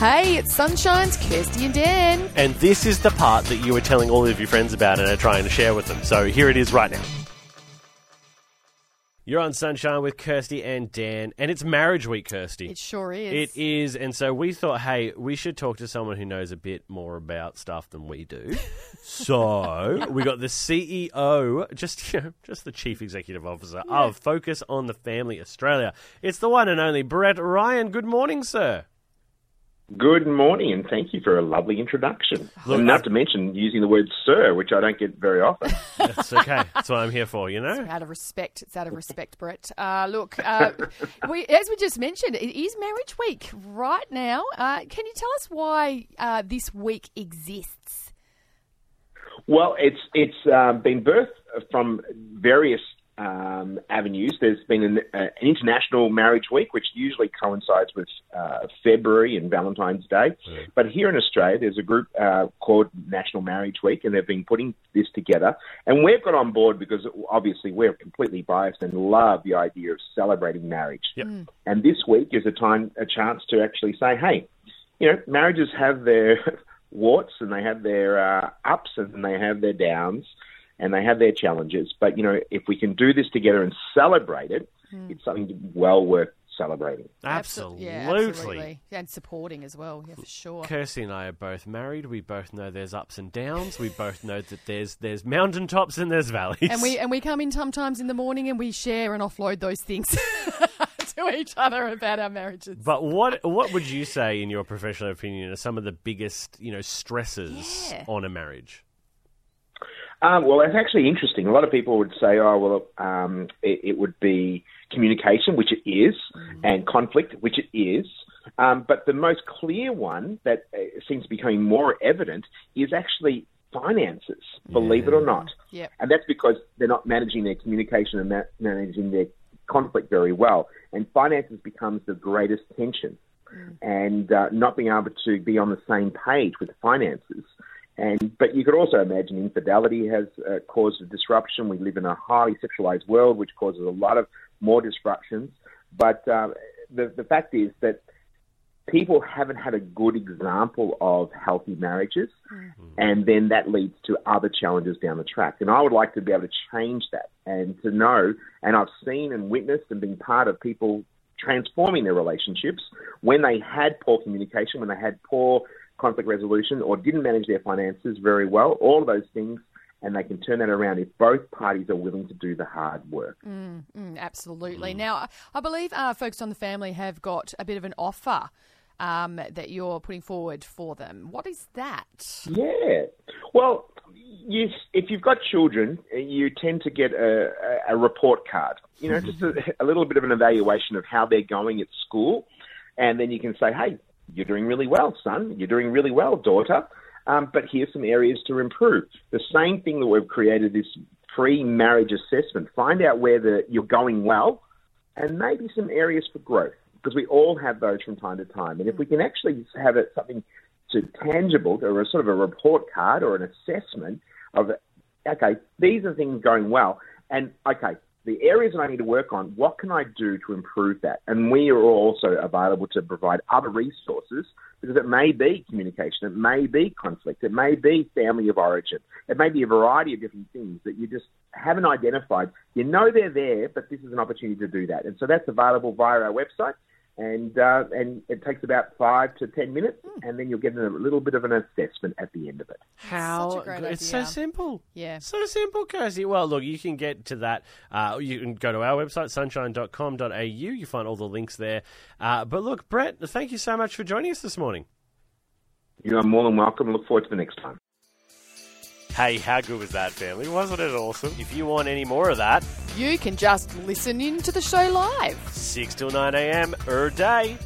Hey, it's Sunshine's Kirsty and Dan. And this is the part that you were telling all of your friends about and are trying to share with them. So here it is right now. You're on Sunshine with Kirsty and Dan, and it's marriage week, Kirsty. It sure is. It is, and so we thought, hey, we should talk to someone who knows a bit more about stuff than we do. so we got the CEO, just you know, just the chief executive officer of Focus on the Family Australia. It's the one and only Brett Ryan. Good morning, sir. Good morning, and thank you for a lovely introduction. Look, and not I- to mention using the word "sir," which I don't get very often. That's okay. That's what I'm here for. You know. out of respect. It's out of respect, Brett. Uh, look, uh, we, as we just mentioned, it is Marriage Week right now. Uh, can you tell us why uh, this week exists? well, it's it's um, been birthed from various um, avenues. There's been an, uh, an international marriage week, which usually coincides with uh, February and Valentine's Day. But here in Australia, there's a group uh, called National Marriage Week, and they've been putting this together. And we've got on board because obviously we're completely biased and love the idea of celebrating marriage. Yep. And this week is a time, a chance to actually say, hey, you know, marriages have their warts and they have their uh, ups and they have their downs and they have their challenges. But, you know, if we can do this together and celebrate it, hmm. it's something well worth celebrating. Absolutely. Yeah, absolutely. And supporting as well, yeah, for sure. Kirsty and I are both married. We both know there's ups and downs. We both know that there's there's mountaintops and there's valleys. And we and we come in sometimes in the morning and we share and offload those things to each other about our marriages. But what what would you say, in your professional opinion, are some of the biggest you know stresses Yeah. on a marriage? Um, well, it's actually interesting. A lot of people would say, oh, well, um, it, it would be communication, which it is, and conflict, which it is. Um, but the most clear one that uh, seems to be becoming more evident is actually finances, believe it or not. Yep. And that's because they're not managing their communication and ma- managing their conflict very well. And finances becomes the greatest tension. And uh, not being able to be on the same page with finances. And but you could also imagine infidelity has uh, caused a disruption. We live in a highly sexualized world, which causes a lot of more disruptions. But uh, the the fact is that people haven't had a good example of healthy marriages, and then that leads to other challenges down the track. And I would like to be able to change that and to know. And I've seen and witnessed and been part of people transforming their relationships when they had poor communication, when they had poor conflict resolution, or didn't manage their finances very well. All of those things. And they can turn that around if both parties are willing to do the hard work. Mm, mm, absolutely. Now, I- believe uh, Focus on the Family have got a bit of an offer um, that you're putting forward for them. What is that? Yeah. Well, you, if you've got children, you tend to get a, a a report card. You know, just a, a little bit of an evaluation of how they're going at school, and then you can say, "Hey, you're doing really well, son. You're doing really well, daughter." Um, but here's some areas to improve. The same thing that we've created this pre-marriage assessment. Find out where the, you're going well, and maybe some areas for growth because we all have those from time to time. And if we can actually have it something to tangible or a sort of a report card or an assessment of okay, these are things going well, and okay, the areas that I need to work on, what can I do to improve that? And we are also available to provide other resources because it may be communication, it may be conflict, it may be family of origin, it may be a variety of different things that you just haven't identified. You know they're there, but this is an opportunity to do that. And so that's available via our website. And uh, and it takes about five to ten minutes, and then you'll get a little bit of an assessment at the end of it. How Such a great it's idea. so simple. Yeah. So simple, Kirsty. Well, look, you can get to that. Uh, you can go to our website, sunshine.com.au. You find all the links there. Uh, but look, Brett, thank you so much for joining us this morning. You're more than welcome. Look forward to the next time. Hey, how good was that, family? Wasn't it awesome? If you want any more of that, You can just listen in to the show live. 6 till 9 a.m. er day.